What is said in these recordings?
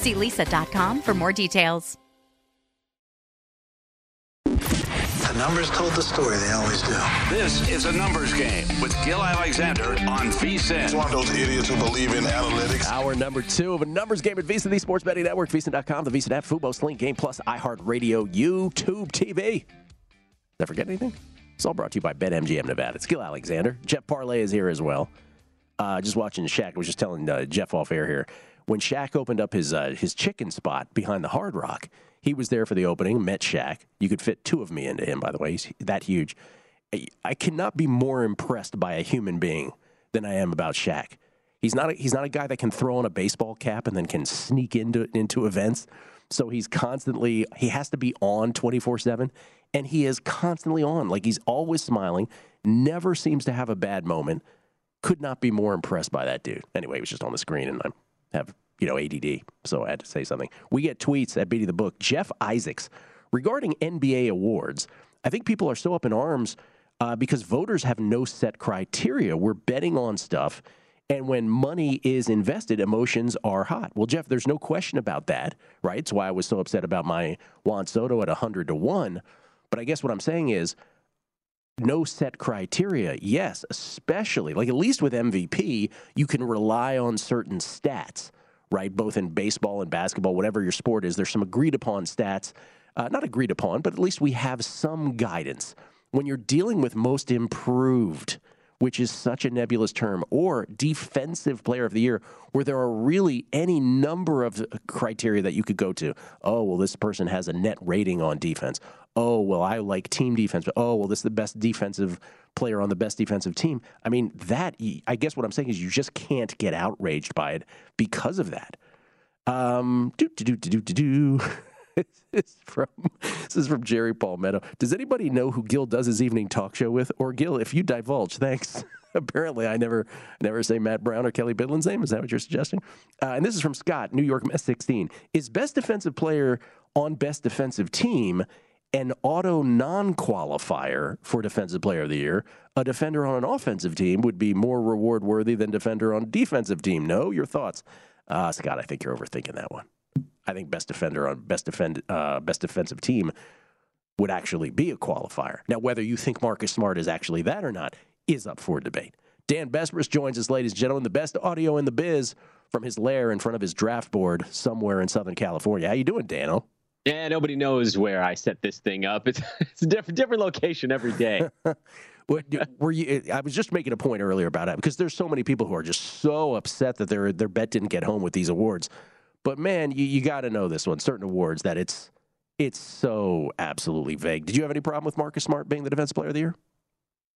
See leesa.com for more details. The numbers told the story. They always do. This is a numbers game with Gil Alexander on It's VSIN. one of those idiots who believe in analytics. Hour number two of a numbers game at VSiN, the Sports Betting Network, VSiN.com, the VSiN app, Fubo, Sling Game Plus, iHeartRadio, YouTube TV. Did I forget anything? It's all brought to you by BetMGM Nevada. It's Gil Alexander. Jeff Parles is here as well. Uh, just watching Shaq. I was just telling uh, Jeff off air here. When Shaq opened up his uh, his chicken spot behind the Hard Rock, he was there for the opening. Met Shaq. You could fit two of me into him, by the way. He's that huge. I- cannot be more impressed by a human being than I am about Shaq. He's not a, he's not a guy that can throw on a baseball cap and then can sneak into into events. So he's constantly he has to be on 24/7 and he is constantly on. Like he's always smiling, never seems to have a bad moment. Could not be more impressed by that dude. Anyway, he was just on the screen and I have, you know, ADD, so I had to say something. We get tweets at Beating the Book. Jeff Isaacs regarding NBA awards. I think people are so up in arms uh, because voters have no set criteria. We're betting on stuff, and when money is invested, emotions are hot. Well, Jeff, there's no question about that, right? It's why I was so upset about my Juan Soto at 100 to 1. But I guess what I'm saying is no set criteria. Yes, especially like at least with MVP, you can rely on certain stats, right? Both in baseball and basketball, whatever your sport is, there's some agreed upon stats. Uh, not agreed upon, but at least we have some guidance. When you're dealing with most improved, which is such a nebulous term, or defensive player of the year, where there are really any number of criteria that you could go to. Oh, well, this person has a net rating on defense. Oh, well, I like team defense. Oh, well, this is the best defensive player on the best defensive team. I mean, that, I guess what I'm saying is you just can't get outraged by it because of that. Um, do, do, do, do, do, do. this is from this is from Jerry Palmetto. Does anybody know who Gil does his evening talk show with? Or Gil, if you divulge, thanks. Apparently, I never never say Matt Brown or Kelly Bidlin's name. Is that what you're suggesting? Uh, and this is from Scott, New York Mets 16. Is best defensive player on best defensive team an auto non-qualifier for defensive player of the year? A defender on an offensive team would be more reward worthy than defender on defensive team. No, your thoughts, uh, Scott? I think you're overthinking that one. I think best defender on best defend uh, best defensive team would actually be a qualifier. Now, whether you think Marcus Smart is actually that or not is up for debate. Dan Besbris joins us, ladies and gentlemen, the best audio in the biz from his lair in front of his draft board somewhere in Southern California. How you doing, Dano? Yeah, nobody knows where I set this thing up. It's it's a different different location every day. Were you? I was just making a point earlier about it because there's so many people who are just so upset that their their bet didn't get home with these awards. But man, you, you got to know this one. Certain awards that it's it's so absolutely vague. Did you have any problem with Marcus Smart being the Defensive Player of the Year?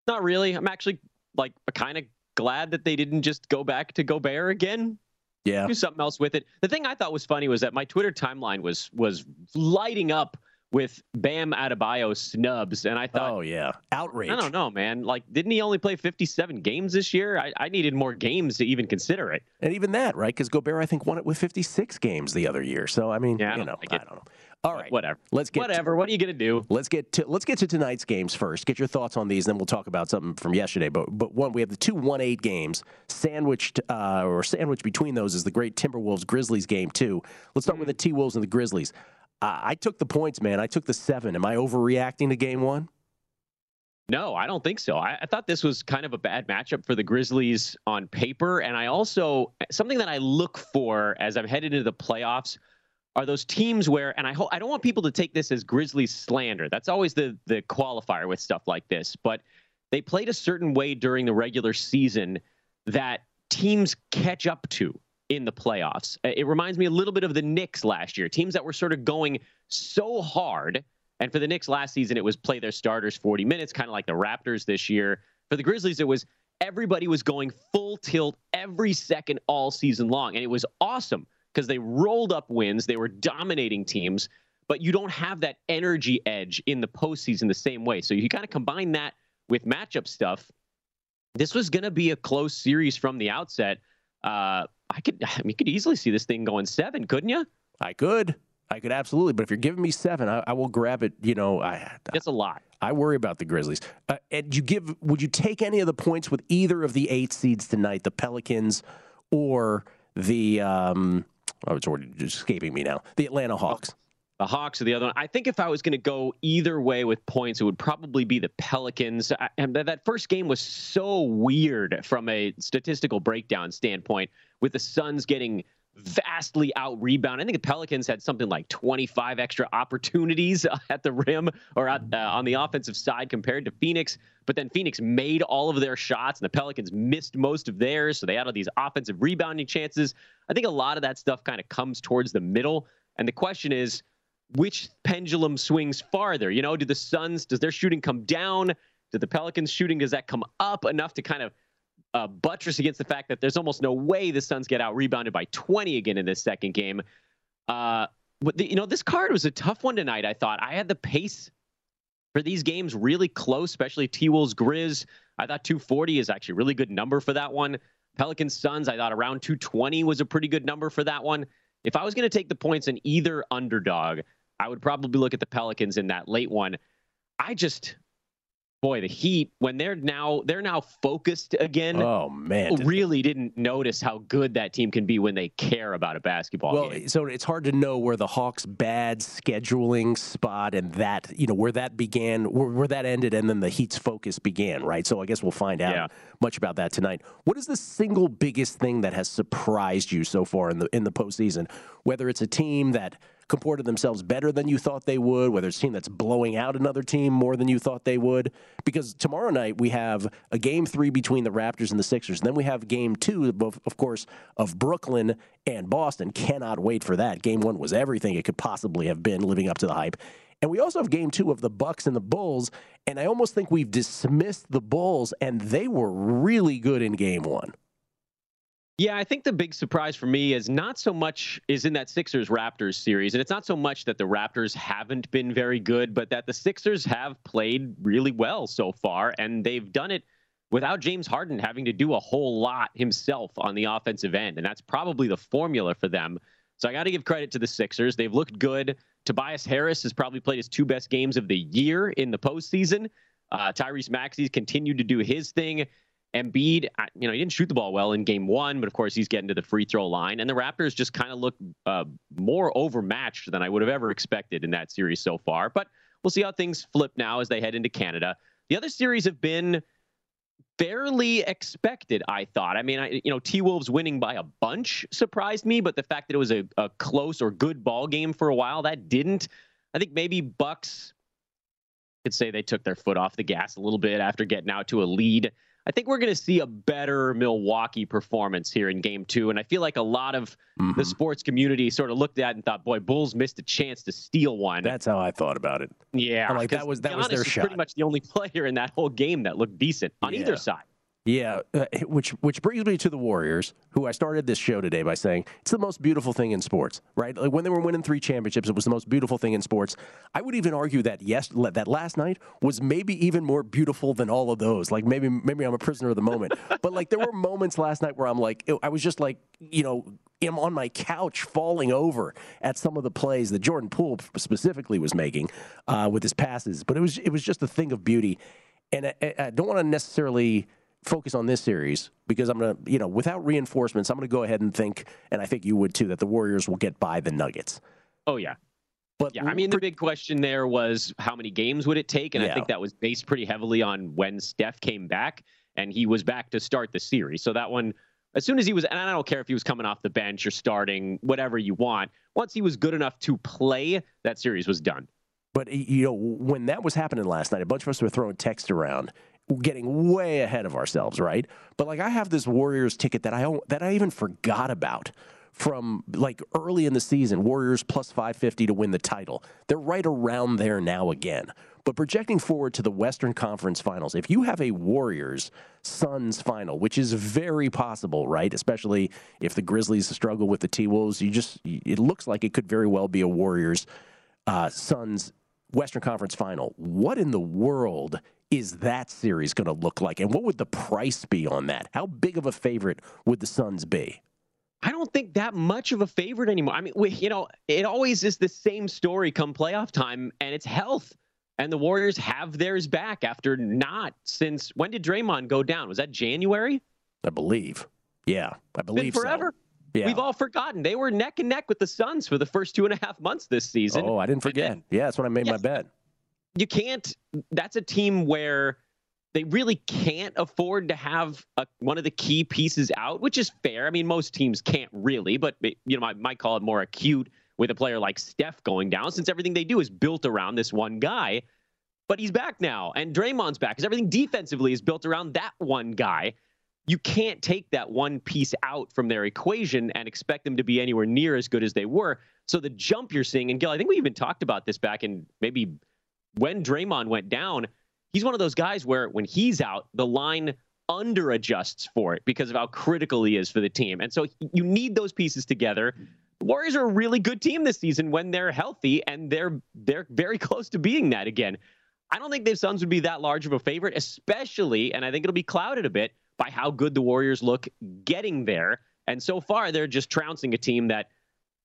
Not really. I'm actually like kind of glad that they didn't just go back to Gobert again. Yeah, do something else with it. The thing I thought was funny was that my Twitter timeline was was lighting up with Bam Adebayo snubs, and I thought, oh yeah, outrage. I don't know, man. Like, didn't he only play 57 games this year? I, I needed more games to even consider it. And even that, right? Because Gobert, I think, won it with 56 games the other year. So I mean, yeah, I you know, I, I don't know. All right, whatever. Let's get whatever. To, what are you gonna do? Let's get to let's get to tonight's games first. Get your thoughts on these, then we'll talk about something from yesterday. But but one, we have the two one eight games sandwiched uh, or sandwiched between those is the great Timberwolves Grizzlies game too. Let's start mm. with the T Wolves and the Grizzlies. I took the points, man. I took the seven. Am I overreacting to game one? No, I don't think so. I, I, thought this was kind of a bad matchup for the Grizzlies on paper. And I also, something that I look for as I'm headed into the playoffs are those teams where, and I hope, I don't want people to take this as Grizzlies slander. That's always the, the qualifier with stuff like this. But they played a certain way during the regular season that teams catch up to in the playoffs. Uh, it reminds me a little bit of the Knicks last year, teams that were sort of going so hard. And for the Knicks last season, it was play their starters 40 minutes, kind of like the Raptors this year. For the Grizzlies, it was everybody was going full tilt every second all season long. And it was awesome because they rolled up wins, they were dominating teams, but you don't have that energy edge in the postseason the same way. So you kind of combine that with matchup stuff. This was going to be a close series from the outset. Uh, I could, I mean, you could easily see this thing going seven, couldn't you? I could. I could absolutely, but if you're giving me seven, I, I will grab it. You know, I that's a lot. I worry about the Grizzlies. Uh, and you give? Would you take any of the points with either of the eight seeds tonight, the Pelicans or the? Um, oh, it's already escaping me now. The Atlanta Hawks. The Hawks are the other one. I think if I was going to go either way with points, it would probably be the Pelicans. And that first game was so weird from a statistical breakdown standpoint, with the Suns getting vastly out rebound. I think the Pelicans had something like 25 extra opportunities at the rim or at, uh, on the offensive side compared to Phoenix. But then Phoenix made all of their shots and the Pelicans missed most of theirs. So they had all these offensive rebounding chances. I think a lot of that stuff kind of comes towards the middle. And the question is, which pendulum swings farther? You know, do the Suns, does their shooting come down? Do the Pelicans shooting, does that come up enough to kind of uh, buttress against the fact that there's almost no way the Suns get out rebounded by 20 again in this second game? Uh, but the, you know, this card was a tough one tonight. I thought I had the pace for these games really close, especially T Wolves Grizz. I thought 240 is actually a really good number for that one. Pelicans Suns, I thought around 220 was a pretty good number for that one. If I was going to take the points in either underdog, I would probably look at the Pelicans in that late one. I just boy, the Heat when they're now they're now focused again. Oh man, really didn't notice how good that team can be when they care about a basketball well, game. so it's hard to know where the Hawks' bad scheduling spot and that you know where that began, where, where that ended, and then the Heat's focus began. Right. So I guess we'll find out yeah. much about that tonight. What is the single biggest thing that has surprised you so far in the in the postseason? Whether it's a team that comported themselves better than you thought they would, whether it's a team that's blowing out another team more than you thought they would. Because tomorrow night we have a game three between the Raptors and the Sixers. And then we have game two, of course, of Brooklyn and Boston. Cannot wait for that. Game one was everything it could possibly have been, living up to the hype. And we also have game two of the Bucks and the Bulls. And I almost think we've dismissed the Bulls, and they were really good in game one. Yeah, I think the big surprise for me is not so much is in that Sixers Raptors series. And it's not so much that the Raptors haven't been very good, but that the Sixers have played really well so far. And they've done it without James Harden having to do a whole lot himself on the offensive end. And that's probably the formula for them. So I got to give credit to the Sixers. They've looked good. Tobias Harris has probably played his two best games of the year in the postseason. Uh, Tyrese Maxey's continued to do his thing. Embiid, you know, he didn't shoot the ball well in game one, but of course he's getting to the free throw line. And the Raptors just kind of look uh, more overmatched than I would have ever expected in that series so far. But we'll see how things flip now as they head into Canada. The other series have been fairly expected, I thought. I mean, I, you know, T Wolves winning by a bunch surprised me, but the fact that it was a, a close or good ball game for a while, that didn't. I think maybe Bucks could say they took their foot off the gas a little bit after getting out to a lead. I think we're going to see a better Milwaukee performance here in game two. And I feel like a lot of mm-hmm. the sports community sort of looked at it and thought, boy, Bulls missed a chance to steal one. That's how I thought about it. Yeah. I'm like, that was, that Giannis was their shot. pretty much the only player in that whole game that looked decent on yeah. either side. Yeah, uh, which which brings me to the Warriors, who I started this show today by saying it's the most beautiful thing in sports, right? Like when they were winning three championships, it was the most beautiful thing in sports. I would even argue that yes, that last night was maybe even more beautiful than all of those. Like maybe maybe I'm a prisoner of the moment, but like there were moments last night where I'm like, I was just like, you know, am on my couch falling over at some of the plays that Jordan Poole specifically was making uh, with his passes. But it was it was just a thing of beauty, and I, I don't want to necessarily focus on this series because I'm going to, you know, without reinforcements, I'm going to go ahead and think, and I think you would too, that the Warriors will get by the Nuggets. Oh, yeah. But yeah, I mean, the big question there was how many games would it take? And yeah. I think that was based pretty heavily on when Steph came back and he was back to start the series. So that one, as soon as he was, and I don't care if he was coming off the bench or starting, whatever you want, once he was good enough to play, that series was done. But you know, when that was happening last night, a bunch of us were throwing text around, getting way ahead of ourselves, right? But like I have this Warriors ticket that I that I even forgot about from like early in the season, Warriors plus 550 to win the title. They're right around there now again. But projecting forward to the Western Conference Finals, if you have a Warriors Suns final, which is very possible, right? Especially if the Grizzlies struggle with the T Wolves, you just it looks like it could very well be a Warriors uh, Suns Western Conference final. What in the world is that series going to look like? And what would the price be on that? How big of a favorite would the Suns be? I don't think that much of a favorite anymore. I mean, we, you know, it always is the same story come playoff time, and it's health. And the Warriors have theirs back after not since when did Draymond go down? Was that January? I believe. Yeah, I believe forever. So. Yeah. We've all forgotten. They were neck and neck with the Suns for the first two and a half months this season. Oh, I didn't forget. Then, yeah, that's when I made my bet you can't. That's a team where they really can't afford to have a, one of the key pieces out, which is fair. I mean, most teams can't really, but you know, I might call it more acute with a player like Steph going down, since everything they do is built around this one guy. But he's back now, and Draymond's back, because everything defensively is built around that one guy. You can't take that one piece out from their equation and expect them to be anywhere near as good as they were. So the jump you're seeing, and Gil, I think we even talked about this back in maybe when Draymond went down, he's one of those guys where when he's out, the line under adjusts for it because of how critical he is for the team. And so you need those pieces together. The Warriors are a really good team this season when they're healthy, and they're they're very close to being that again. I don't think the Suns would be that large of a favorite, especially, and I think it'll be clouded a bit by how good the Warriors look getting there. And so far, they're just trouncing a team that,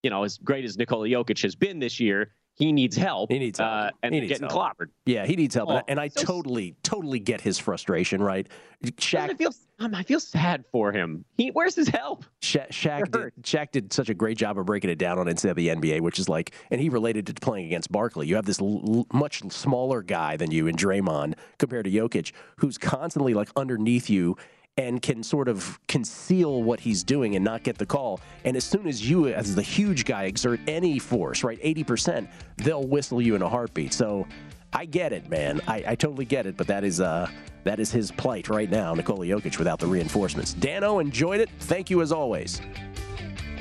you know, as great as Nikola Jokic has been this year, he needs help. He needs help. Uh, and he needs getting help. clobbered. Yeah, he needs help. Oh, and I so totally, totally get his frustration, right? Shaq, I feel, um, I feel sad for him. He, where's his help? Sha- Shaq, did, Shaq did such a great job of breaking it down on Inside the NBA, which is like, and he related to playing against Barkley. You have this l- much smaller guy than you in Draymond compared to Jokic, who's constantly like underneath you and can sort of conceal what he's doing and not get the call. And as soon as you, as the huge guy, exert any force, right, 80%, they'll whistle you in a heartbeat. So I get it, man. I, I totally get it. But that is uh, that is his plight right now, Nikola Jokic, without the reinforcements. Dano, enjoyed it. Thank you as always.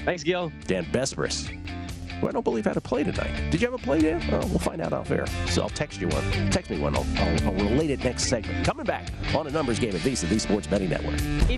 Thanks, Gil. Dan Besbris who I don't believe had a play tonight. Did you have a play, Dan? We'll find out off air. So I'll text you one. Text me one. I'll, I'll, I'll relate it next segment. Coming back on a numbers game at VSiN, the Sports Betting Network.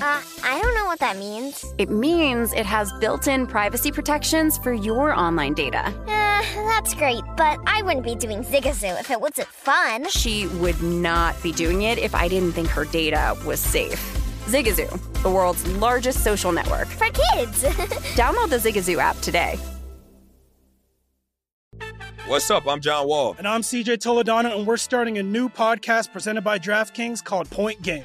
Uh, I don't know what that means. It means it has built in privacy protections for your online data. Uh, that's great, but I wouldn't be doing Zigazoo if it wasn't fun. She would not be doing it if I didn't think her data was safe. Zigazoo, the world's largest social network. For kids! Download the Zigazoo app today. What's up? I'm John Wall. And I'm CJ Toledano, and we're starting a new podcast presented by DraftKings called Point Game.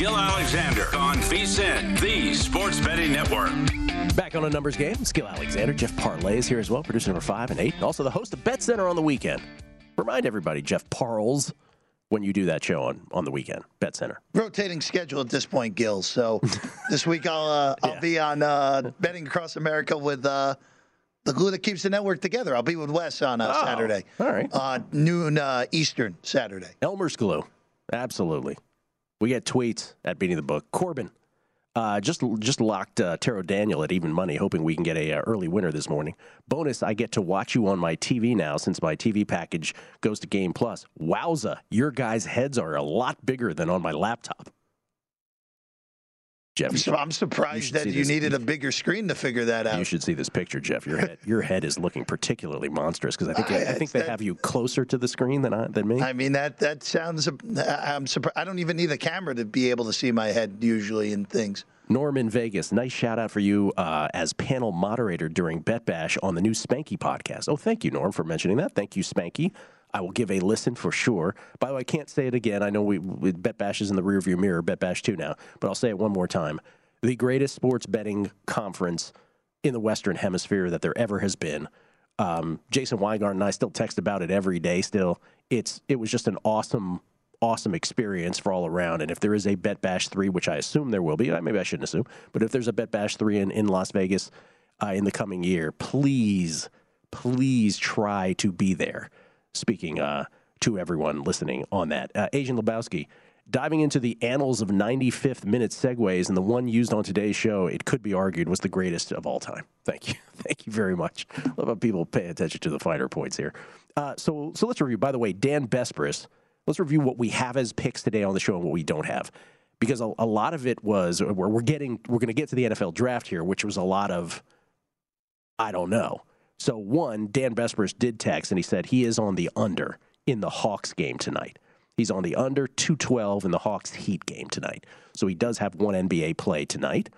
Gil Alexander on VSIN, the Sports Betting Network. Back on a numbers game, Skill Alexander, Jeff Parles is here as well, producer number five and eight, and also the host of Bet Center on the weekend. Remind everybody, Jeff Parles, when you do that show on, on the weekend, Bet Center. Rotating schedule at this point, Gil. So this week I'll uh, I'll Yeah. be on uh, betting across America with uh, the glue that keeps the network together. I'll be with Wes on uh, Oh, Saturday. all right. Uh, noon uh, Eastern Saturday. Elmer's glue. Absolutely. We get tweets at Beating the Book. Corbin uh, just just locked uh, Taro Daniel at even money, hoping we can get a uh, early winner this morning. Bonus: I get to watch you on my TV now since my TV package goes to Game Plus. Wowza! Your guys' heads are a lot bigger than on my laptop. Jeff, I'm, su- I'm surprised should that you needed a bigger screen to figure that out. you should see this picture, Jeff. Your head, your head is looking particularly monstrous because I think I, I- think they have you closer to the screen than I than me. I mean that that sounds. I'm surprised. I don't even need a camera to be able to see my head usually in things. Norm in Vegas, nice shout out for you uh, as panel moderator during Bet Bash on the new Spanky podcast. Oh, thank you, Norm, for mentioning that. Thank you, Spanky. I will give a listen for sure. By the way, I can't say it again. I know we, we Bet Bash is in the rearview mirror, Bet Bash 2 now, but I'll say it one more time. The greatest sports betting conference in the Western Hemisphere that there ever has been. Um, Jason Weingart and I still text about it every day. Still, it's it was just an awesome, awesome experience for all around. And if there is a Bet Bash three, which I assume there will be, maybe I shouldn't assume, but if there's a Bet Bash three in in Las Vegas uh, in the coming year, please, please try to be there. Speaking uh, to everyone listening on that, uh, Asian Lebowski. Diving into the annals of 95th minute segues, and the one used on today's show, it could be argued, was the greatest of all time. Thank you. Thank you very much. Love how people pay attention to the finer points here. Uh, so, so let's review. By the way, Dan Besbris, let's review what we have as picks today on the show and what we don't have. Because a, a lot of it was, we're, we're getting, we're going to get to the NFL draft here, which was a lot of, I don't know. So, one, Dan Besbris did text and he said he is on the under in the Hawks game tonight. He's on the under 212 in the Hawks Heat game tonight. So he does have one NBA play tonight.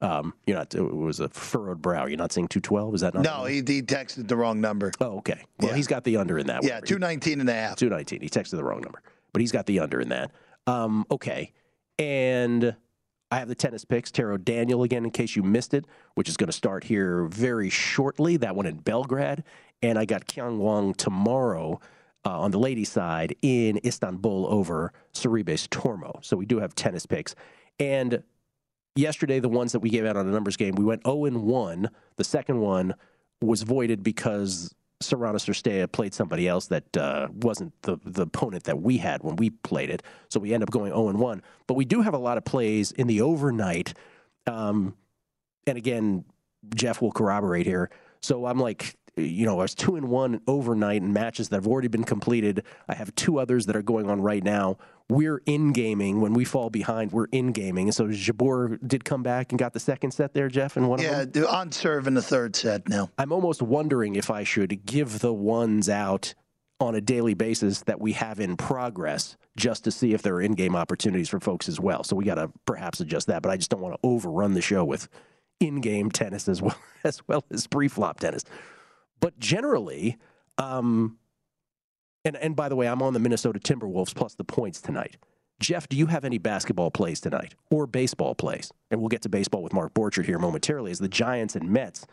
Um, you're not, it was a furrowed brow. You're not saying 212? Is that not? No, he, he texted the wrong number. Oh, okay. Well, Yeah. he's got the under in that. One. Yeah, one. 219 and a half. 219. He texted the wrong number, but he's got the under in that. Um, okay. And I have the tennis picks. Taro Daniel again, in case you missed it, which is going to start here very shortly. That one in Belgrade. And I got Kyung Wong tomorrow uh, on the ladies' side in Istanbul over Sorribes Tormo. So we do have tennis picks. And yesterday, the ones that we gave out on the numbers game, we went 0 and 1. The second one was voided because Sorana Cirstea played somebody else that uh, wasn't the, the opponent that we had when we played it. So we end up going 0 1. But we do have a lot of plays in the overnight. Um, and again, Jeff will corroborate here. So I'm like, you know, I was two and one overnight in matches that have already been completed. I have two others that are going on right now. We're in gaming. When we fall behind, we're in gaming. And so Jabeur did come back and got the second set there, Jeff, and one yeah, of them. on serve in the third set now. I'm almost wondering if I should give the ones out on a daily basis that we have in progress just to see if there are in-game opportunities for folks as well. So we got to perhaps adjust that, but I just don't want to overrun the show with in-game tennis as well as well as pre-flop tennis. But generally, um, and and by the way, I'm on the Minnesota Timberwolves plus the points tonight. Jeff, do you have any basketball plays tonight or baseball plays? And we'll get to baseball with Mark Borchert here momentarily as the Giants and Mets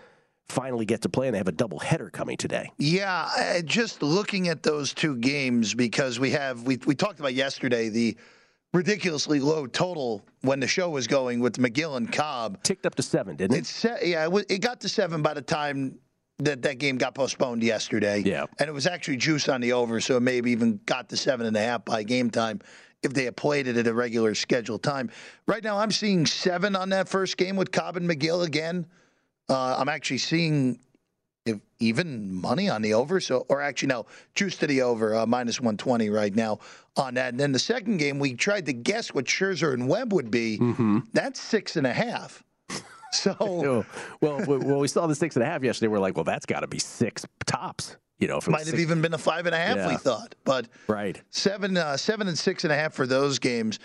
finally get to play and they have a double header coming today. Yeah, just looking at those two games because we have we we talked about yesterday the ridiculously low total when the show was going with Megill and Cobb. Ticked up to seven, didn't it? It's yeah, it got to seven by the time that that game got postponed yesterday. Yeah, and it was actually juice on the over, so it maybe even got to seven and a half by game time if they had played it at a regular scheduled time. Right now, I'm seeing seven on that first game with Cobb and Megill again. Uh, I'm actually seeing if even money on the over. So, or actually, no, juice to the over, uh, minus 120 right now on that. And then the second game, we tried to guess what Scherzer and Webb would be. Mm-hmm. That's six and a half. So, Oh, well, well, we saw the six and a half yesterday. We're like, well, that's got to be six tops. You know, if it might have six- even been a five and a half. We thought, but right. seven, uh, seven and six and a half for those games.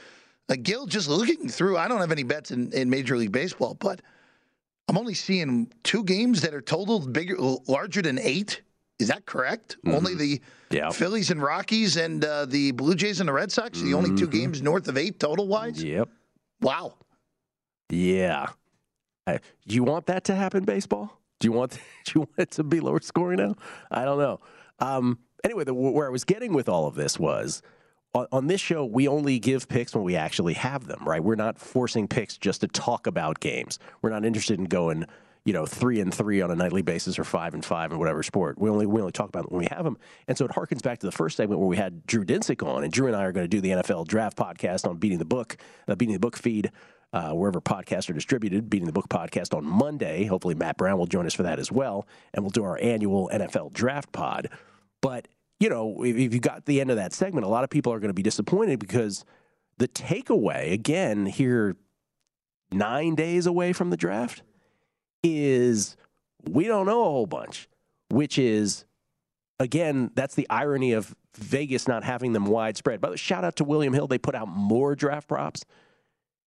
Uh, Gil, just looking through, I don't have any bets in, in Major League Baseball, but I'm only seeing two games that are totaled bigger, larger than eight. Is that correct? Only the Mm-hmm. Yeah. Phillies and Rockies and uh, the Blue Jays and the Red Sox are the only two Mhm. games north of eight total wise. Yep. Wow. Yeah. I, do you want that to happen, baseball? Do you want do you want it to be lower scoring now? I don't know. Um, anyway, the, where I was getting with all of this was on, on this show we only give picks when we actually have them. Right? We're not forcing picks just to talk about games. We're not interested in going. You know, three and three on a nightly basis, or five and five in whatever sport. We only we only talk about when we have them, and so it harkens back to the first segment where we had Drew Dinsick on, and Drew and I are going to do the NFL Draft podcast on Beating the Book, uh, Beating the Book feed uh, wherever podcasts are distributed. Beating the Book podcast on Monday. Hopefully, Matt Brown will join us for that as well, and we'll do our annual NFL Draft pod. But you know, if, if you got the end of that segment, a lot of people are going to be disappointed because the takeaway again here, nine days away from the draft, is we don't know a whole bunch, which is again, that's the irony of Vegas not having them widespread. Way, shout out to William Hill. They put out more draft props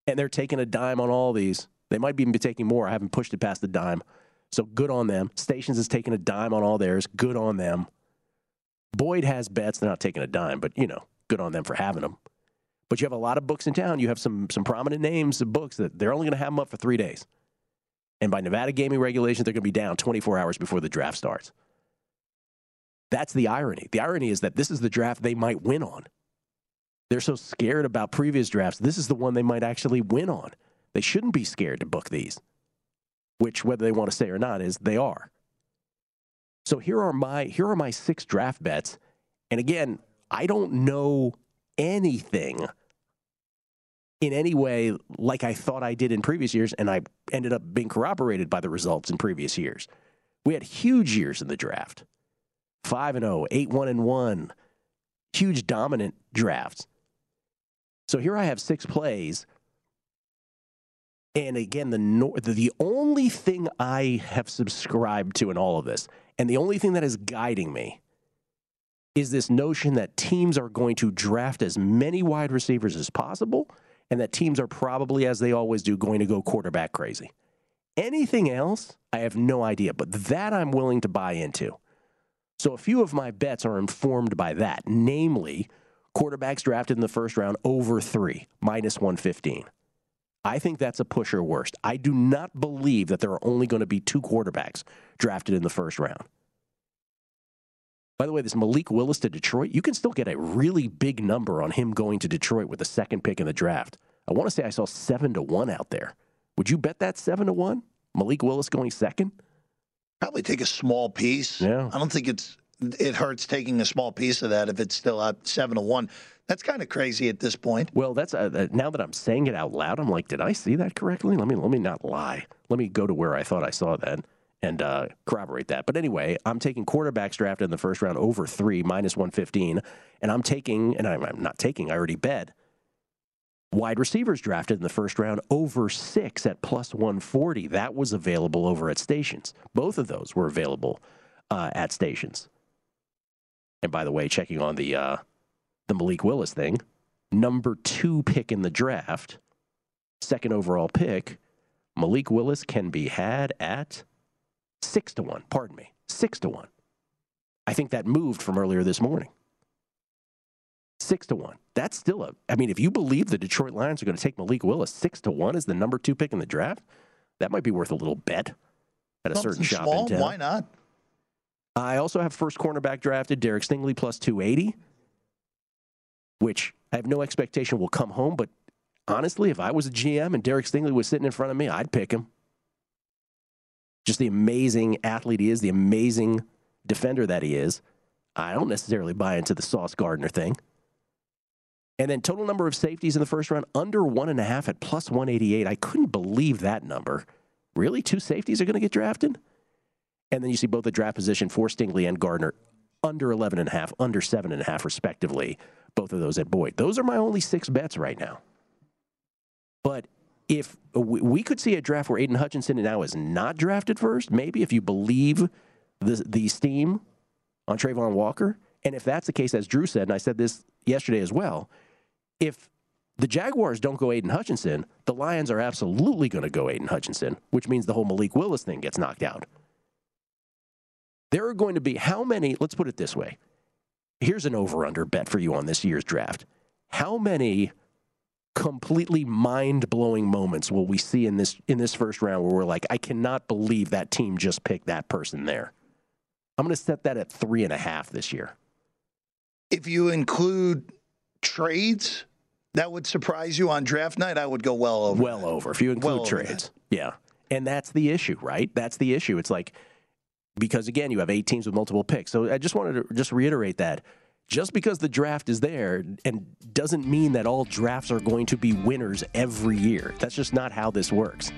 and they're taking a dime on all these. They might even be taking more. I haven't pushed it past the dime. So good on them. Stations is taking a dime on all theirs. Good on them. Boyd has bets. They're not taking a dime, but you know, good on them for having them. But you have a lot of books in town. You have some some prominent names of books that they're only going to have them up for three days. And by Nevada gaming regulations, they're going to be down 24 hours before the draft starts. That's the irony. The irony is that this is the draft they might win on. They're so scared about previous drafts. This is the one they might actually win on. They shouldn't be scared to book these, which, whether they want to say or not, is they are. So here are my here are my six draft bets. And again, I don't know anything in any way like I thought I did in previous years, and I ended up being corroborated by the results in previous years. We had huge years in the draft. 5 and 0, 8 1 and 1. Huge dominant drafts. So here I have six plays. And again, the the only thing I have subscribed to in all of this, and the only thing that is guiding me, is this notion that teams are going to draft as many wide receivers as possible, and that teams are probably, as they always do, going to go quarterback crazy. Anything else, I have no idea, but that I'm willing to buy into. So a few of my bets are informed by that, namely quarterbacks drafted in the first round over three, minus 115. I think that's a push or worst. I do not believe that there are only going to be two quarterbacks drafted in the first round. By the way, this Malik Willis to Detroit, you can still get a really big number on him going to Detroit with the second pick in the draft. I want to say I saw seven to one out there. Would you bet that seven to one? Malik Willis going second? Probably take a small piece. Yeah. I don't think it's it hurts taking a small piece of that if it's still at seven to one. That's kind of crazy at this point. Well, that's uh, now that I'm saying it out loud, I'm like, did I see that correctly? Let me let me not lie. Let me go to where I thought I saw that and uh, corroborate that. But anyway, I'm taking quarterbacks drafted in the first round over three minus 115, and I'm taking, and I'm, I'm not taking. I already bet wide receivers drafted in the first round over six at plus 140. That was available over at stations. Both of those were available uh, at stations. And by the way, checking on the uh, the Malik Willis thing, number two pick in the draft, second overall pick, Malik Willis can be had at six to one. Pardon me, six to one. I think that moved from earlier this morning. Six to one. That's still a. I mean, if you believe the Detroit Lions are going to take Malik Willis six to one as the number two pick in the draft, that might be worth a little bet at a Something certain shop small, in town. why not? I also have first cornerback drafted, Derek Stingley plus 280, which I have no expectation will come home. But honestly, if I was a GM and Derek Stingley was sitting in front of me, I'd pick him. Just the amazing athlete he is, the amazing defender that he is. I don't necessarily buy into the Sauce Gardner thing. And then total number of safeties in the first round, under one and a half at plus 188. I couldn't believe that number. Really? Two safeties are going to get drafted? And then you see both the draft position for Stingley and Gardner under 11 and a half, under seven and a half, respectively. Both of those at Boyd. Those are my only six bets right now. But if we could see a draft where Aidan Hutchinson now is not drafted first, maybe if you believe the, the steam on Travon Walker, and if that's the case, as Drew said, and I said this yesterday as well, if the Jaguars don't go Aidan Hutchinson, the Lions are absolutely going to go Aidan Hutchinson, which means the whole Malik Willis thing gets knocked out. There are going to be how many, let's put it this way. Here's an over under bet for you on this year's draft. How many completely mind blowing moments will we see in this in this first round where we're like, I cannot believe that team just picked that person there. I'm going to set that at three and a half this year. If you include trades, that would surprise you on draft night. I would go well over. Well over. If you include Well trades. Yeah. And that's the issue, right? That's the issue. It's like, because again, you have eight teams with multiple picks. So I just wanted to just reiterate that. Just because the draft is there and doesn't mean that all drafts are going to be winners every year. That's just not how this works.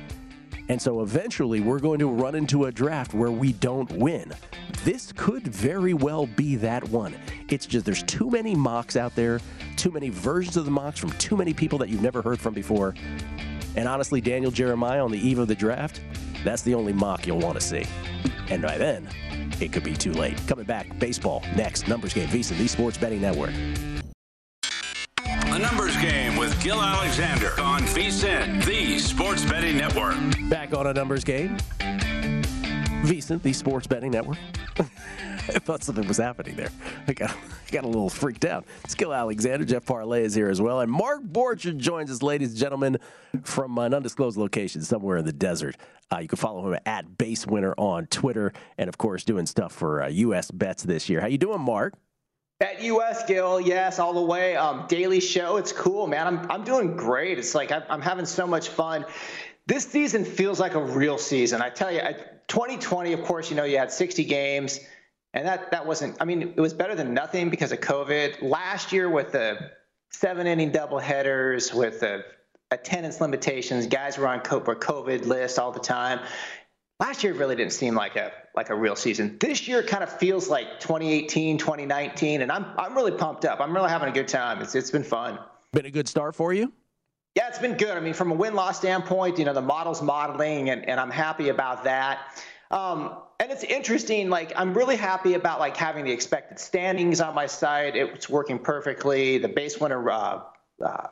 And so eventually we're going to run into a draft where we don't win. This could very well be that one. It's just there's too many mocks out there, too many versions of the mocks from too many people that you've never heard from before. And honestly, Daniel Jeremiah on the eve of the draft, that's the only mock you'll want to see. And by then, it could be too late. Coming back, baseball next. Numbers game, VSiN, the Sports Betting Network. A numbers game with Gil Alexander on VSIN, the Sports Betting Network. Back on a numbers game. VSIN, the Sports Betting Network. I thought something was happening there. I got, I got a little freaked out. Skill Alexander, Jeff Parles is here as well. And Mark Borchard joins us, ladies and gentlemen, from an undisclosed location somewhere in the desert. Uh, you can follow him at Base Winner on Twitter and, of course, doing stuff for uh, U.S. bets this year. How you doing, Mark? At US, Gil, yes, all the way. Um, daily show, it's cool, man. I'm, I'm doing great. It's like I'm, I'm having so much fun. This season feels like a real season. I tell you, I, 2020, of course, you know, you had 60 games, and that, that wasn't, I mean, it was better than nothing because of COVID. Last year, with the seven inning doubleheaders, with the attendance limitations, guys were on COVID list all the time. Last year really didn't seem like a like a real season. This year kind of feels like 2018, 2019, and I'm I'm really pumped up. I'm really having a good time. It's it's been fun. Been a good start for you? Yeah, it's been good. I mean, from a win loss standpoint, you know, the model's modeling, and, and I'm happy about that. Um, and it's interesting. Like, I'm really happy about like having the expected standings on my site. It's working perfectly. The base winner uh, uh,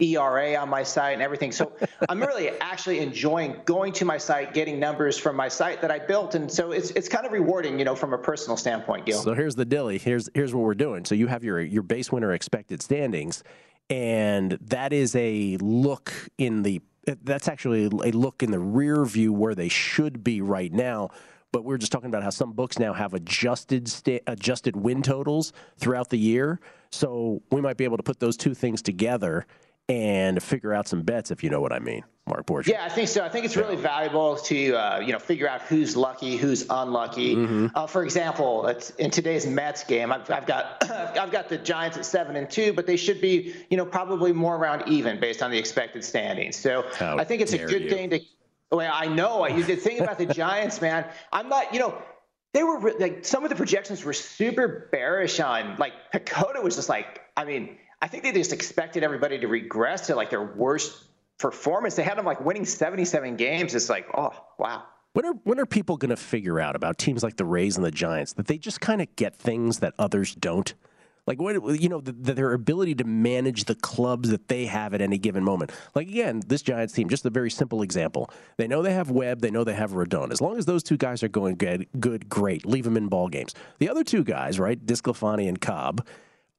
ERA on my site and everything. So I'm really actually enjoying going to my site, getting numbers from my site that I built, and so it's it's kind of rewarding, you know, from a personal standpoint, Gil. So here's the dilly. Here's here's what we're doing. So you have your your base winner expected standings, and that is a look in the. That's actually a look in the rear view where they should be right now. But we are just talking about how some books now have adjusted sta- adjusted win totals throughout the year. So we might be able to put those two things together and figure out some bets, if you know what I mean, Mark Borchardt. Yeah, I think so. I think it's really valuable to uh, you know figure out who's lucky, who's unlucky. Mm-hmm. Uh, for example, it's, in today's Mets game, I've, I've got I've got the Giants at seven and two, but they should be you know probably more around even based on the expected standings. So How I think it's a good you. thing to. Well, I know. You the thing about the Giants, man. I'm not. You know, they were like some of the projections were super bearish on. Like Pacoda was just like. I mean, I think they just expected everybody to regress to like their worst performance. They had them like winning 77 games. It's like, oh wow. When are when are people going to figure out about teams like the Rays and the Giants that they just kind of get things that others don't? Like what you know, the, the, their ability to manage the clubs that they have at any given moment. Like again, this Giants team, just a very simple example. They know they have Webb, they know they have Rodon. As long as those two guys are going good, good, great. Leave them in ball games. The other two guys, right, DeSclafani and Cobb.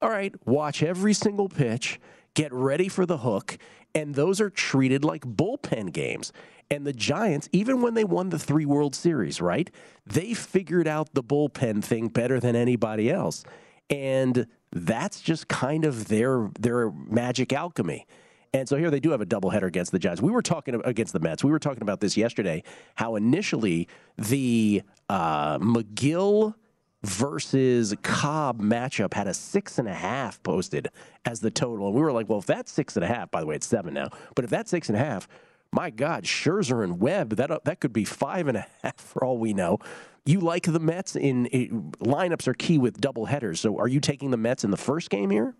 All right, watch every single pitch, get ready for the hook, and those are treated like bullpen games. And the Giants, even when they won the three World Series, right, they figured out the bullpen thing better than anybody else. And that's just kind of their their magic alchemy. And so here they do have a doubleheader against the Giants. We were talking against the Mets. We were talking about this yesterday. How initially the uh, Megill versus Cobb matchup had a six and a half posted as the total, and we were like, well, if that's six and a half, by the way, it's seven now. But if that's six and a half, my God, Scherzer and Webb, that that could be five and a half for all we know. You like the Mets in, in lineups are key with double headers. So are you taking the Mets in the first game here?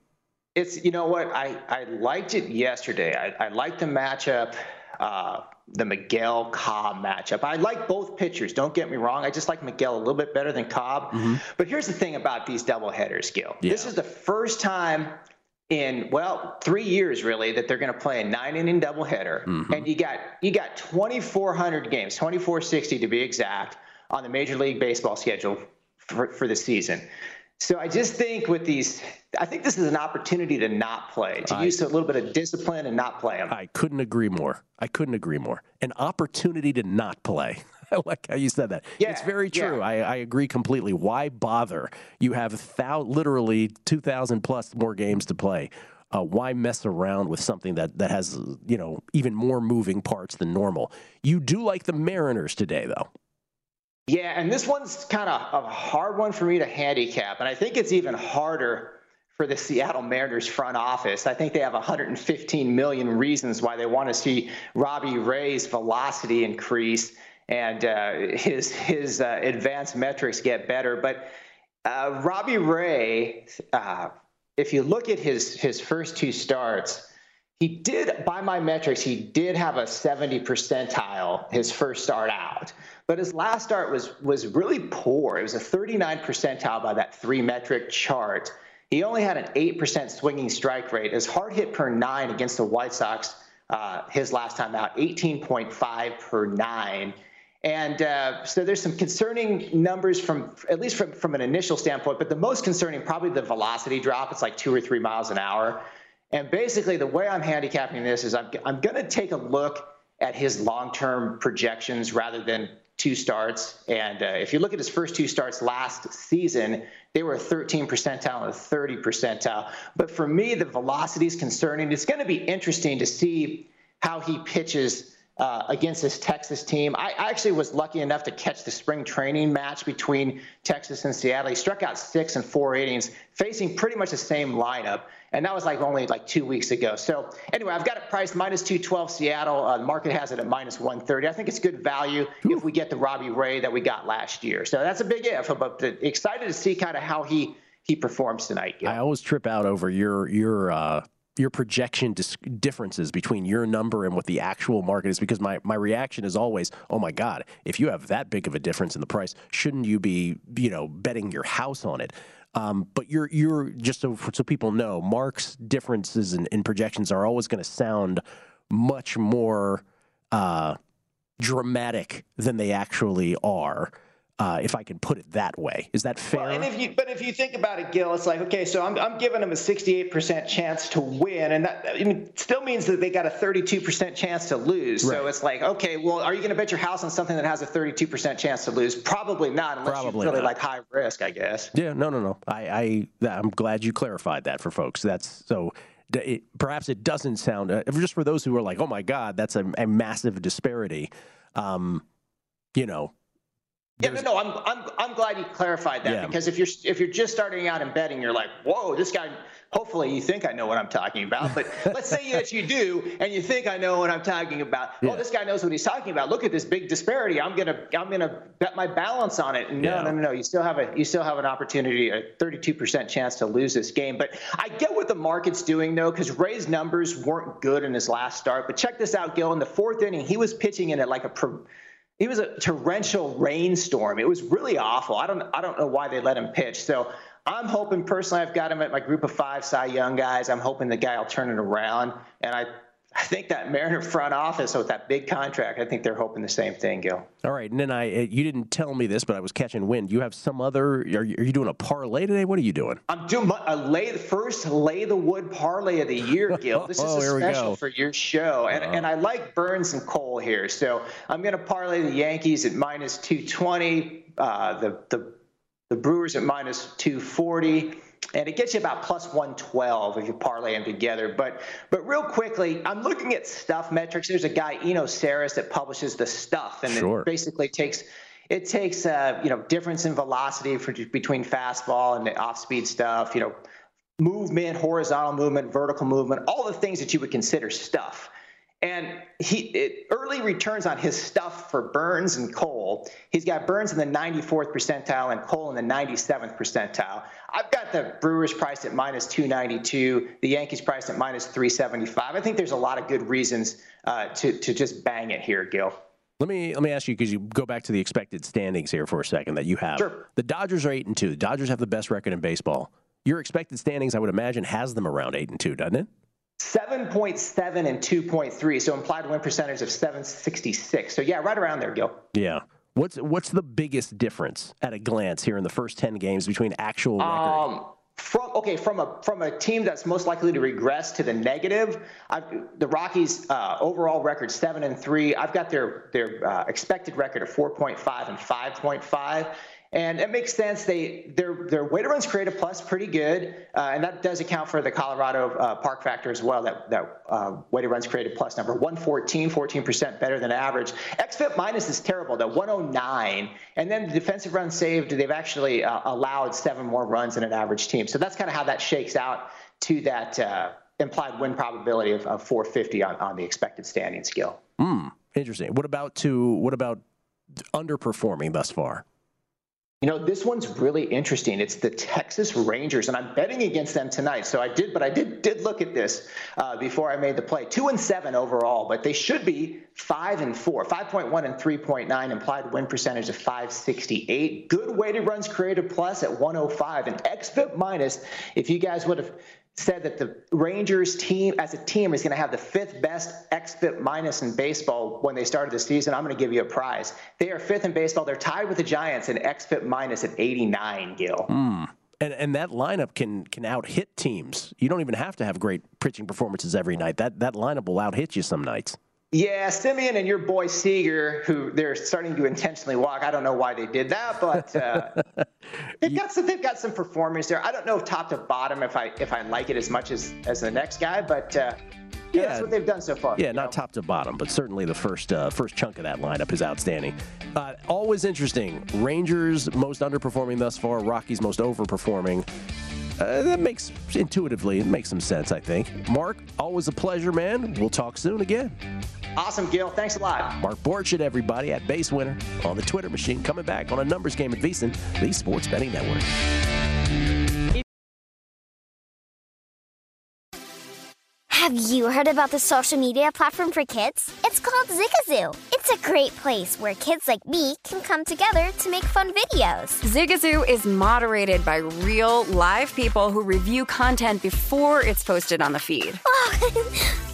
It's you know what I I liked it yesterday. I, I liked the matchup, uh, the Megill Cobb matchup. I like both pitchers. Don't get me wrong. I just like Megill a little bit better than Cobb. Mm-hmm. But here's the thing about these doubleheaders, Gil. This is the first time in well three years really that they're going to play a nine inning doubleheader, mm-hmm. and you got you got 2,400 games, 2,460 to be exact, on the Major League Baseball schedule for, for the season. So I just think with these, I think this is an opportunity to not play, to I- use a little bit of discipline and not play them. I couldn't agree more. I couldn't agree more. An opportunity to not play. I like how you said that. Yeah, it's very yeah. true. I, I agree completely. Why bother? You have thou- literally 2,000 plus more games to play. Uh, why mess around with something that, that has, you know, even more moving parts than normal? You do like the Mariners today, though. Yeah, and this one's kind of a hard one for me to handicap, and I think it's even harder for the Seattle Mariners front office. I think they have 115 million reasons why they want to see Robbie Ray's velocity increase and uh, his his uh, advanced metrics get better. But uh, Robbie Ray, uh, if you look at his his first two starts, he did, by my metrics, he did have a 70 percentile his first start out. But his last start was was really poor. It was a 39 percentile by that three metric chart. He only had an 8% swinging strike rate. His hard hit per nine against the White Sox uh, his last time out, 18.5 per nine. And uh, so there's some concerning numbers from, at least from, from an initial standpoint, but the most concerning, probably the velocity drop. It's like two or three miles an hour. And basically, the way I'm handicapping this is I'm, I'm going to take a look at his long term projections rather than two starts. And uh, if you look at his first two starts last season, they were a 13 percentile and a 30 percentile. But for me, the velocity is concerning. It's going to be interesting to see how he pitches uh, against this Texas team. I I actually was lucky enough to catch the spring training match between Texas and Seattle. He struck out six and four innings, facing pretty much the same lineup. And that was like only like two weeks ago. So anyway, I've got it priced minus 212 Seattle. Uh, the market has it at minus 130. I think it's good value if we get the Robbie Ray that we got last year. So that's a big if. But excited to see kind of how he he performs tonight. Gil. I always trip out over your your uh, your projection dis- differences between your number and what the actual market is because my, my reaction is always, oh my God, if you have that big of a difference in the price, shouldn't you be you know betting your house on it? Um, but you're you're just so so people know, Mark's differences in, in projections are always going to sound much more uh, dramatic than they actually are. Uh, if I can put it that way, is that fair? Well, and if you, but if you think about it, Gil, it's like okay, so I'm, I'm giving them a 68% chance to win, and that I mean, still means that they got a 32% chance to lose. So it's like, okay, well, are you going to bet your house on something that has a 32% chance to lose? Probably not, unless Probably you really not. like high risk, I guess. Yeah, no, no, no. I, I, I'm glad you clarified that for folks. That's so it, perhaps it doesn't sound uh, just for those who are like, oh my god, that's a, a massive disparity. Um, you know, yeah, no, no. I'm, I'm, I'm glad you clarified that Yeah. because if you're if you're just starting out in betting, you're like, whoa, this guy. Hopefully, you think I know what I'm talking about. But let's say that you do, and you think I know what I'm talking about. Oh, this guy knows what he's talking about. Look at this big disparity. I'm gonna I'm gonna bet my balance on it. No, Yeah. no, no, no. You still have a you still have an opportunity, a 32% chance to lose this game. But I get what the market's doing though, because Ray's numbers weren't good in his last start. But check this out, Gil. In the fourth inning, he was pitching in it like a. Pro, it was a torrential rainstorm. It was really awful. I don't I don't know why they let him pitch. So I'm hoping personally I've got him at my group of five Cy Young guys. I'm hoping the guy will turn it around. And I I think that Mariner front office with that big contract, I think they're hoping the same thing, Gil. All right, and then I uh, you didn't tell me this, but I was catching wind. You have some other? Are you, are you doing a parlay today? What are you doing? I'm doing my- a lay the first lay the wood parlay of the year, Gil. This is Oh, a we go. special for your show, and and I like Burns and Cole here, so I'm going to parlay the Yankees at minus 220, uh, the the the Brewers at minus 240. And it gets you about plus 112 if you parlay them together. But but real quickly, I'm looking at stuff metrics. There's a guy, Eno Sarris, that publishes the stuff, and Sure. it basically takes it takes uh, you know difference in velocity for, between fastball and the off-speed stuff. You know, movement, horizontal movement, vertical movement, all the things that you would consider stuff. And he it, early returns on his stuff for Burns and Cole. He's got Burns in the 94th percentile and Cole in the 97th percentile. I've got the Brewers priced at minus 292, the Yankees priced at minus 375. I think there's a lot of good reasons uh, to to just bang it here, Gil. Let me let me ask you because you go back to the expected standings here for a second that you have. Sure. The Dodgers are eight and two. The Dodgers have the best record in baseball. Your expected standings, I would imagine, has them around eight and two, doesn't it? 7.7 and 2.3, so implied win percentage of 766. So yeah, right around there, Gil. Yeah. What's what's the biggest difference at a glance here in the first ten games between actual record? Um, from okay, from a from a team that's most likely to regress to the negative, I've, the Rockies' uh, overall record seven and three. I've got their their uh, expected record of 4.5 and 5.5. And it makes sense. They their their weighted runs created plus pretty good, uh, and that does account for the Colorado uh, park factor as well. That that uh, weighted runs created plus number 114, 14 percent better than average. XFIP minus is terrible, the 109, and then the defensive runs saved. They've actually uh, allowed seven more runs than an average team. So that's kind of how that shakes out to that uh, implied win probability of, of 450 on, on the expected standing skill. Hmm. Interesting. What about to what about underperforming thus far? You know, this one's really interesting. It's the Texas Rangers, and I'm betting against them tonight. So I did, but I did did look at this uh, before I made the play. Two and seven overall, but they should be five and four, 5.1 and 3.9 implied win percentage of 568. Good weighted runs created plus at 105, and XFIP minus. If you guys would have said that the Rangers team as a team is going to have the fifth best XFIP minus in baseball when they started the season, I'm going to give you a prize. They are fifth in baseball. They're tied with the Giants in XFIP minus at 89, Gil. Hmm. And and that lineup can can out hit teams. You don't even have to have great pitching performances every night. That that lineup will out hit you some nights. Yeah, Semien and your boy Seager, who they're starting to intentionally walk. I don't know why they did that, but uh, they've got some they've got some performance there. I don't know top to bottom if I if I like it as much as as the next guy, but uh, yeah, that's what they've done so far. Yeah, not top to bottom, but certainly the first uh, first chunk of that lineup is outstanding. Uh, always interesting. Rangers most underperforming thus far. Rockies most overperforming. Uh, that makes intuitively it makes some sense. I think. Mark, always a pleasure, man. We'll talk soon again. Awesome, Gil. Thanks a lot. Mark Borchardt, everybody at Base Winner on the Twitter machine, coming back on a numbers game at VSiN, the Sports Betting Network. Have you heard about the social media platform for kids? It's called Zigazoo. It's a great place where kids like me can come together to make fun videos. Zigazoo is moderated by real, live people who review content before it's posted on the feed. Oh,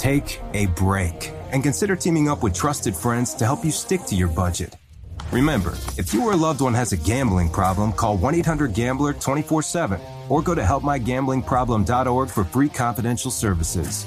Take a break and consider teaming up with trusted friends to help you stick to your budget. Remember, if you or a loved one has a gambling problem, call 1 800 Gambler 24 7 or go to helpmygamblingproblem.org for free confidential services.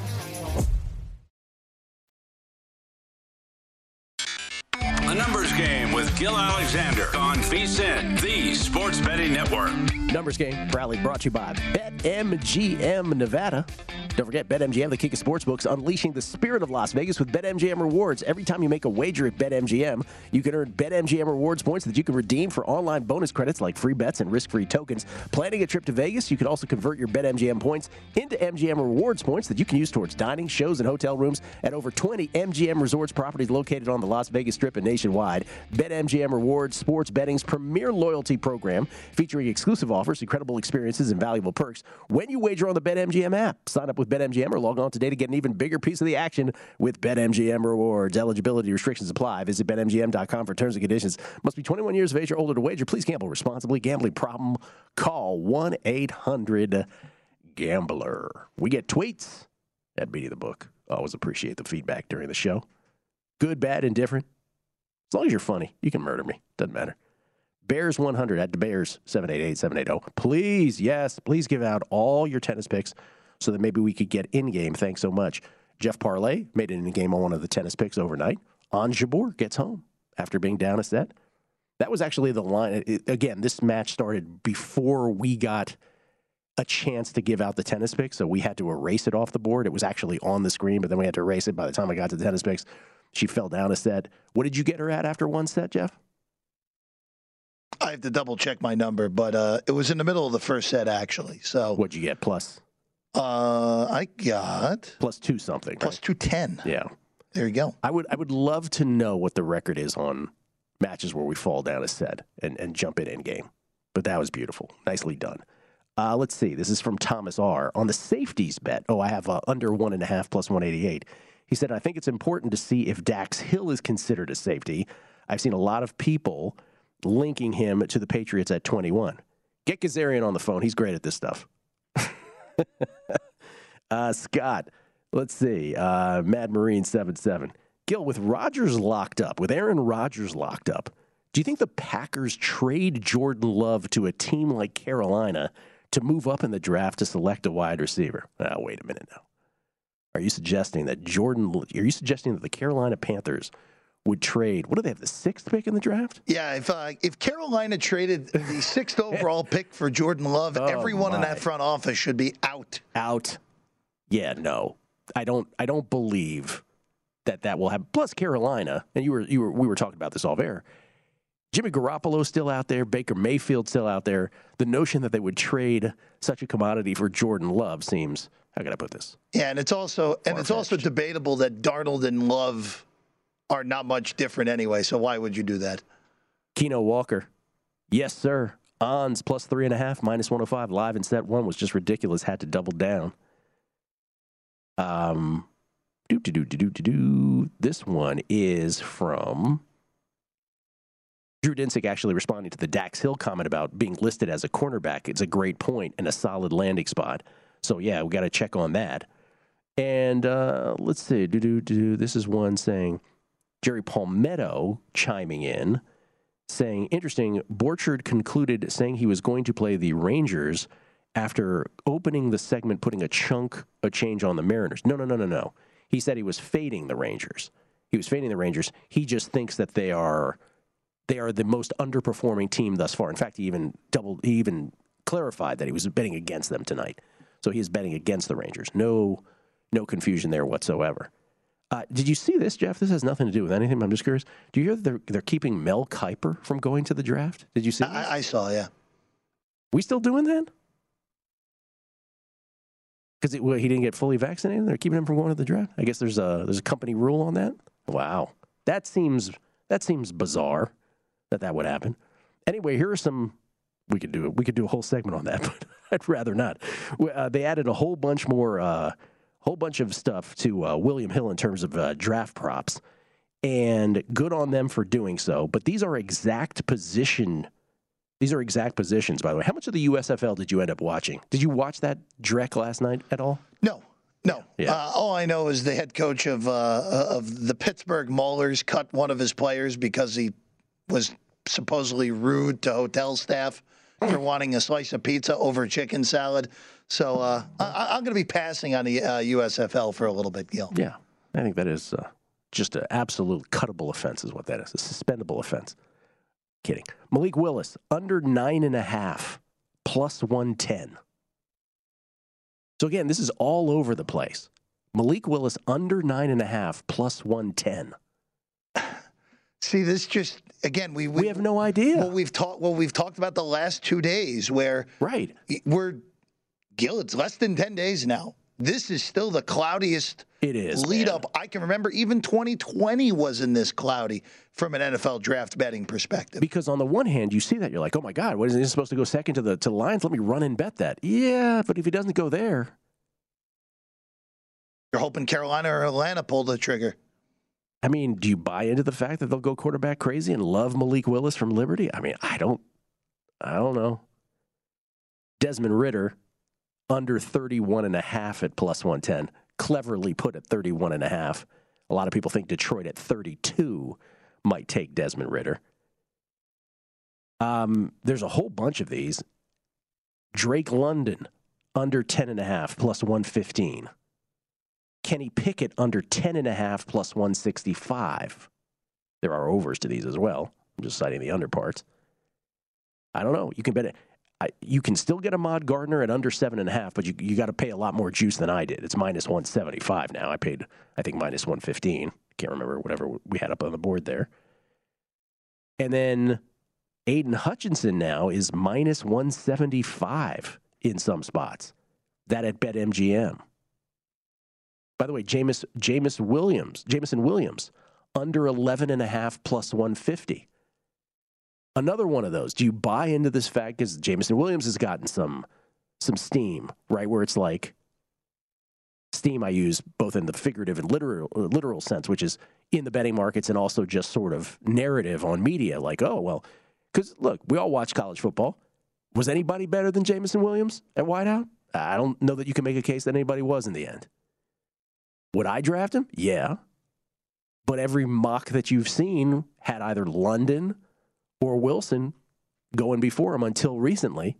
A numbers game with Gil Alexander on VSIN, the Sports Betting Network. Numbers game proudly brought to you by BetMGM Nevada. Don't forget, BetMGM, the king of sportsbooks, unleashing the spirit of Las Vegas with BetMGM rewards. Every time you make a wager at BetMGM, you can earn BetMGM rewards points that you can redeem for online bonus credits like free bets and risk-free tokens. Planning a trip to Vegas, you can also convert your BetMGM points into MGM rewards points that you can use towards dining, shows, and hotel rooms at over 20 MGM resorts properties located on the Las Vegas Strip and nationwide. BetMGM Rewards, sports betting's premier loyalty program, featuring exclusive offers, incredible experiences, and valuable perks when you wager on the BetMGM app. Sign up with BetMGM or log on today to get an even bigger piece of the action with BetMGM Rewards. Eligibility restrictions apply. Visit BetMGM.com for terms and conditions. Must be 21 years of age or older to wager. Please gamble responsibly. Gambling problem? Call 1 800 Gambler. We get tweets at Beating the Book. Always appreciate the feedback during the show. Good, bad, indifferent. As long as you're funny, you can murder me. Doesn't matter. Bears 100 at the Bears 788 780. Please, yes, please give out all your tennis picks so that maybe we could get in game. Thanks so much. Jeff Parles made it in game on one of the tennis picks overnight. On Jabeur gets home after being down a set. That was actually the line. It- again, this match started before we got a chance to give out the tennis picks, so we had to erase it off the board. It was actually on the screen, but then we had to erase it by the time I got to the tennis picks. She fell down a set. What did you get her at after one set, Jeff? I have to double check my number, but uh, it was in the middle of the first set, actually. So What'd you get? Plus? Uh, I got plus two something. Plus two ten. Yeah. There you go. I would I would love to know what the record is on matches where we fall down a set and, and jump in in game. But that was beautiful. Nicely done. Uh, let's see. This is from Thomas R. On the safeties bet. Oh, I have uh, under one and a half plus 188. He said, I think it's important to see if Dax Hill is considered a safety. I've seen a lot of people linking him to the Patriots at 21. Get Kazarian on the phone. He's great at this stuff. uh, Scott, let's see. Uh, Mad Marine 77. Gil, with Rodgers locked up, with Aaron Rodgers locked up, Do you think the Packers trade Jordan Love to a team like Carolina to move up in the draft to select a wide receiver? Now, wait a minute now. Are you suggesting that Jordan? Are you suggesting that the Carolina Panthers would trade? What do they have? The sixth pick in the draft? Yeah, if uh, if Carolina traded the sixth overall pick for Jordan Love, Oh, everyone in that front office should be out. Out. Yeah, no, I don't. I don't believe that that will happen. Plus, Carolina, and you were you were we were talking about this off air. Jimmy Garoppolo still out there. Baker Mayfield still out there. The notion that they would trade such a commodity for Jordan Love seems. How can I put this? Yeah, and it's also and it's also debatable that Darnold and Love are not much different anyway. So why would you do that? Keno Walker. Yes, sir. Ons plus three and a half, minus 105. Live in set one was just ridiculous. Had to double down. Um, do, do, do, do, do, do. This one is from Drew Dinsick actually responding to the Dax Hill comment about being listed as a cornerback. It's a great point and a solid landing spot. So, yeah, we got to check on that. And uh, let's see. Do, do, do. This is one saying Jerry Palmetto chiming in saying, interesting, Borchardt concluded saying he was going to play the Rangers after opening the segment, putting a chunk a change on the Mariners. No, no, no, no, no. He said he was fading the Rangers. He was fading the Rangers. He just thinks that they are they are the most underperforming team thus far. In fact, he even doubled he even clarified that he was betting against them tonight. So he is betting against the Rangers. No no confusion there whatsoever. Uh, did you see this, Jeff? This has nothing to do with anything. I'm just curious. Do you hear that they're, they're keeping Mel Kiper from going to the draft? Did you see? I, I saw, yeah. We still doing that? Because well, he didn't get fully vaccinated. They're keeping him from going to the draft. I guess there's a there's a company rule on that. Wow, that seems that seems bizarre that that would happen. Anyway, here are some. We could do it. We could do a whole segment on that, but I'd rather not. Uh, they added a whole bunch more, uh, whole bunch of stuff to uh, William Hill in terms of uh, draft props, and good on them for doing so. But these are exact position these are exact positions, by the way. How much of the USFL did you end up watching? Did you watch that Drek last night at all? No, no. Yeah. Uh, all I know is the head coach of uh, of the Pittsburgh Maulers cut one of his players because he was supposedly rude to hotel staff for wanting a slice of pizza over chicken salad. So uh, I, I'm going to be passing on the uh, USFL for a little bit, Gil. Yeah, I think that is uh, just an absolute cuttable offense, is what that is. A suspendable offense. Kidding. Malik Willis, under nine and a half, plus 110. So again, this is all over the place. Malik Willis, under nine and a half, plus 110. See, this just again we we, We have no idea. Well, we've talked. Well, we've talked about the last two days where right we're Gil. It's less than ten days now. This is still the cloudiest it is lead man. up I can remember. Even 2020 was in this cloudy from an NFL draft betting perspective. Because on the one hand, you see that you're like, oh my God, what is he supposed to go second to the to the Lions? Let me run and bet that. Yeah, but if he doesn't go there, You're hoping Carolina or Atlanta pull the trigger. I mean, do you buy into the fact that they'll go quarterback crazy and love Malik Willis from Liberty? I mean, I don't, I don't know. Desmond Ridder, under 31 and a half at plus 110, cleverly put at 31 and a half. A lot of people think Detroit at 32 might take Desmond Ridder. Um, there's a whole bunch of these. Drake London, under 10 and a half, plus 115. Kenny Pickett under 10 and a half plus 165. There are overs to these as well. I'm just citing the under parts. I don't know. You can bet it. I, you can still get Ahmad Gardner at under seven and a half, but you you got to pay a lot more juice than I did. It's minus 175 now. I paid, I think, minus 115. Can't remember whatever we had up on the board there. And then Aidan Hutchinson now is minus 175 in some spots. That at BetMGM. By the way, Jameis, Jameis Williams, Jameson Williams, under 11 and a half plus 150. Another one of those. Do you buy into this fact? Because Jameson Williams has gotten some some steam, right? Where it's like steam I use both in the figurative and literal uh, literal sense, which is in the betting markets and also just sort of narrative on media, like, oh well, because look, we all watch college football. Was anybody better than Jameson Williams at wideout? I don't know that you can make a case that anybody was in the end. Would I draft him? Yeah. But every mock that you've seen had either London or Wilson going before him until recently.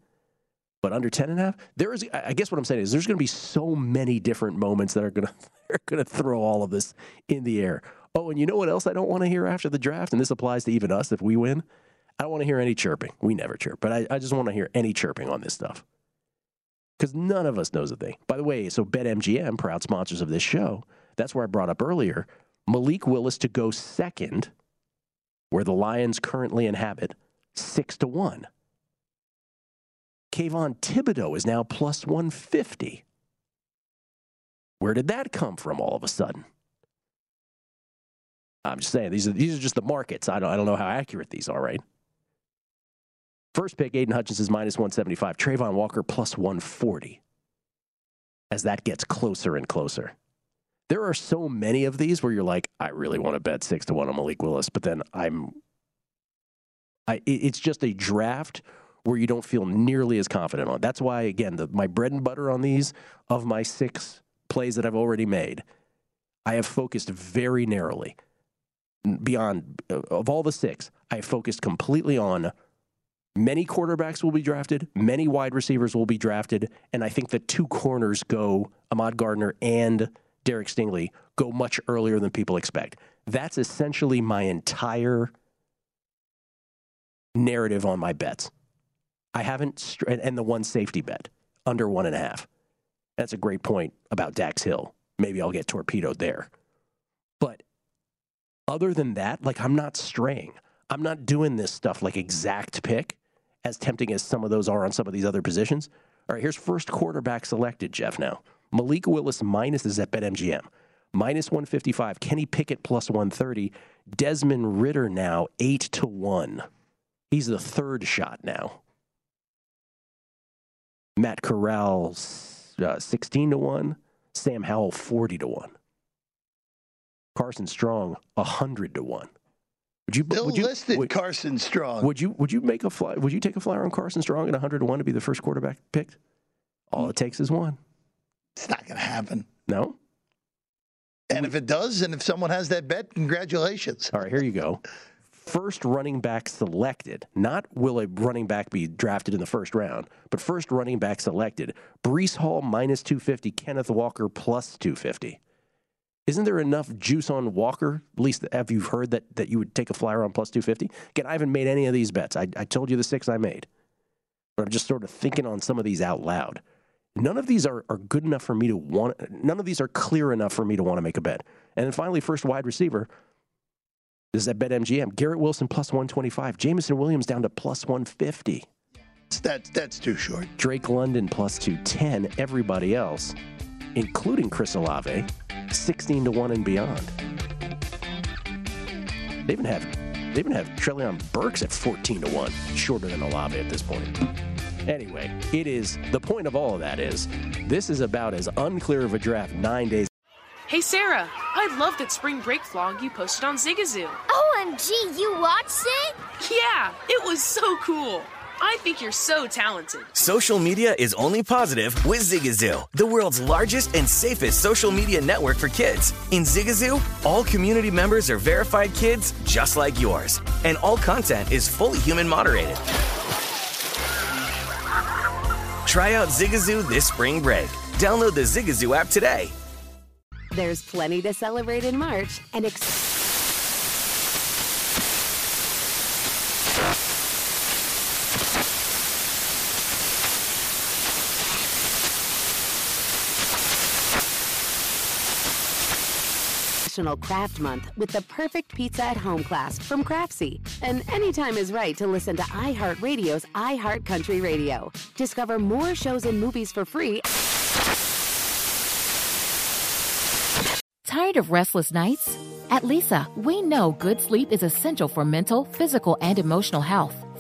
But under 10 and a half, there is, I guess what I'm saying is there's going to be so many different moments that are going to, are going to throw all of this in the air. Oh, and you know what else I don't want to hear after the draft? And this applies to even us if we win. I don't want to hear any chirping. We never chirp, but I, I just want to hear any chirping on this stuff. Because none of us knows a thing. By the way, so BetMGM, proud sponsors of this show, that's where I brought up earlier Malik Willis to go second, where the Lions currently inhabit, six to one. Kayvon Thibodeaux is now plus 150. Where did that come from all of a sudden? I'm just saying these are these are just the markets. I don't I don't know how accurate these are, right? First pick, Aidan Hutchins is minus 175. Travon Walker plus 140. As that gets closer and closer. There are so many of these where you're like, I really want to bet six to one on Malik Willis, but then I'm I it's just a draft where you don't feel nearly as confident on. That's why, again, the, my bread and butter on these of my six plays that I've already made, I have focused very narrowly. Beyond uh, of all the six, I focused completely on many quarterbacks will be drafted, many wide receivers will be drafted, and I think the two corners go Ahmad Gardner and Derek Stingley go much earlier than people expect. That's essentially my entire narrative on my bets. I haven't, and the one safety bet under one and a half. That's a great point about Dax Hill. Maybe I'll get torpedoed there. But other than that, like I'm not straying. I'm not doing this stuff like exact pick, as tempting as some of those are on some of these other positions. All right, here's first quarterback selected, Jeff, now. Malik Willis minus is at BetMGM. Minus 155. Kenny Pickett plus 130. Desmond Ridder now 8 to 1. He's the third shot now. Matt Corral, uh, 16 to 1. Sam Howell, 40 to 1. Carson Strong, 100 to 1. Would you, Still would you, listed would, Carson Strong. Would you would you make a fly, would you take a flyer on Carson Strong at 100 to 1 to be the first quarterback picked? All it takes is one. It's not going to happen. No. And if it does, and if someone has that bet, congratulations. All right, here you go first running back selected. Not will a running back be drafted in the first round, but first running back selected. Breece Hall minus 250, Kenneth Walker plus 250. Isn't there enough juice on Walker? At least have you heard that, that you would take a flyer on plus 250? Again, I haven't made any of these bets. I, I told you the six I made. But I'm just sort of thinking on some of these out loud. None of these are, are good enough for me to want, none of these are clear enough for me to want to make a bet. And then finally, first wide receiver, this is at BetMGM. Garrett Wilson plus 125. Jameson Williams down to plus 150. That's, that's too short. Drake London plus 210. Everybody else, including Chris Olave, 16 to 1 and beyond. They even have they even have Treylon Burks at 14 to 1, shorter than Olave at this point. Anyway, it is the point of all of that is this is about as unclear of a draft nine days Hey Sarah, I love that spring break vlog you posted on Zigazoo. OMG, you watched it? Yeah, it was so cool. I think you're so talented. Social media is only positive with Zigazoo, the world's largest and safest social media network for kids. In Zigazoo, all community members are verified kids just like yours, and all content is fully human moderated. Try out Zigazoo this spring break. Download the Zigazoo app today. There's plenty to celebrate in March and. Ex- National Craft Month with the perfect pizza at home class from Craftsy. And anytime is right to listen to iHeartRadio's iHeartCountry Radio. Discover more shows and movies for free. Tired of restless nights? At Leesa, we know good sleep is essential for mental, physical, and emotional health.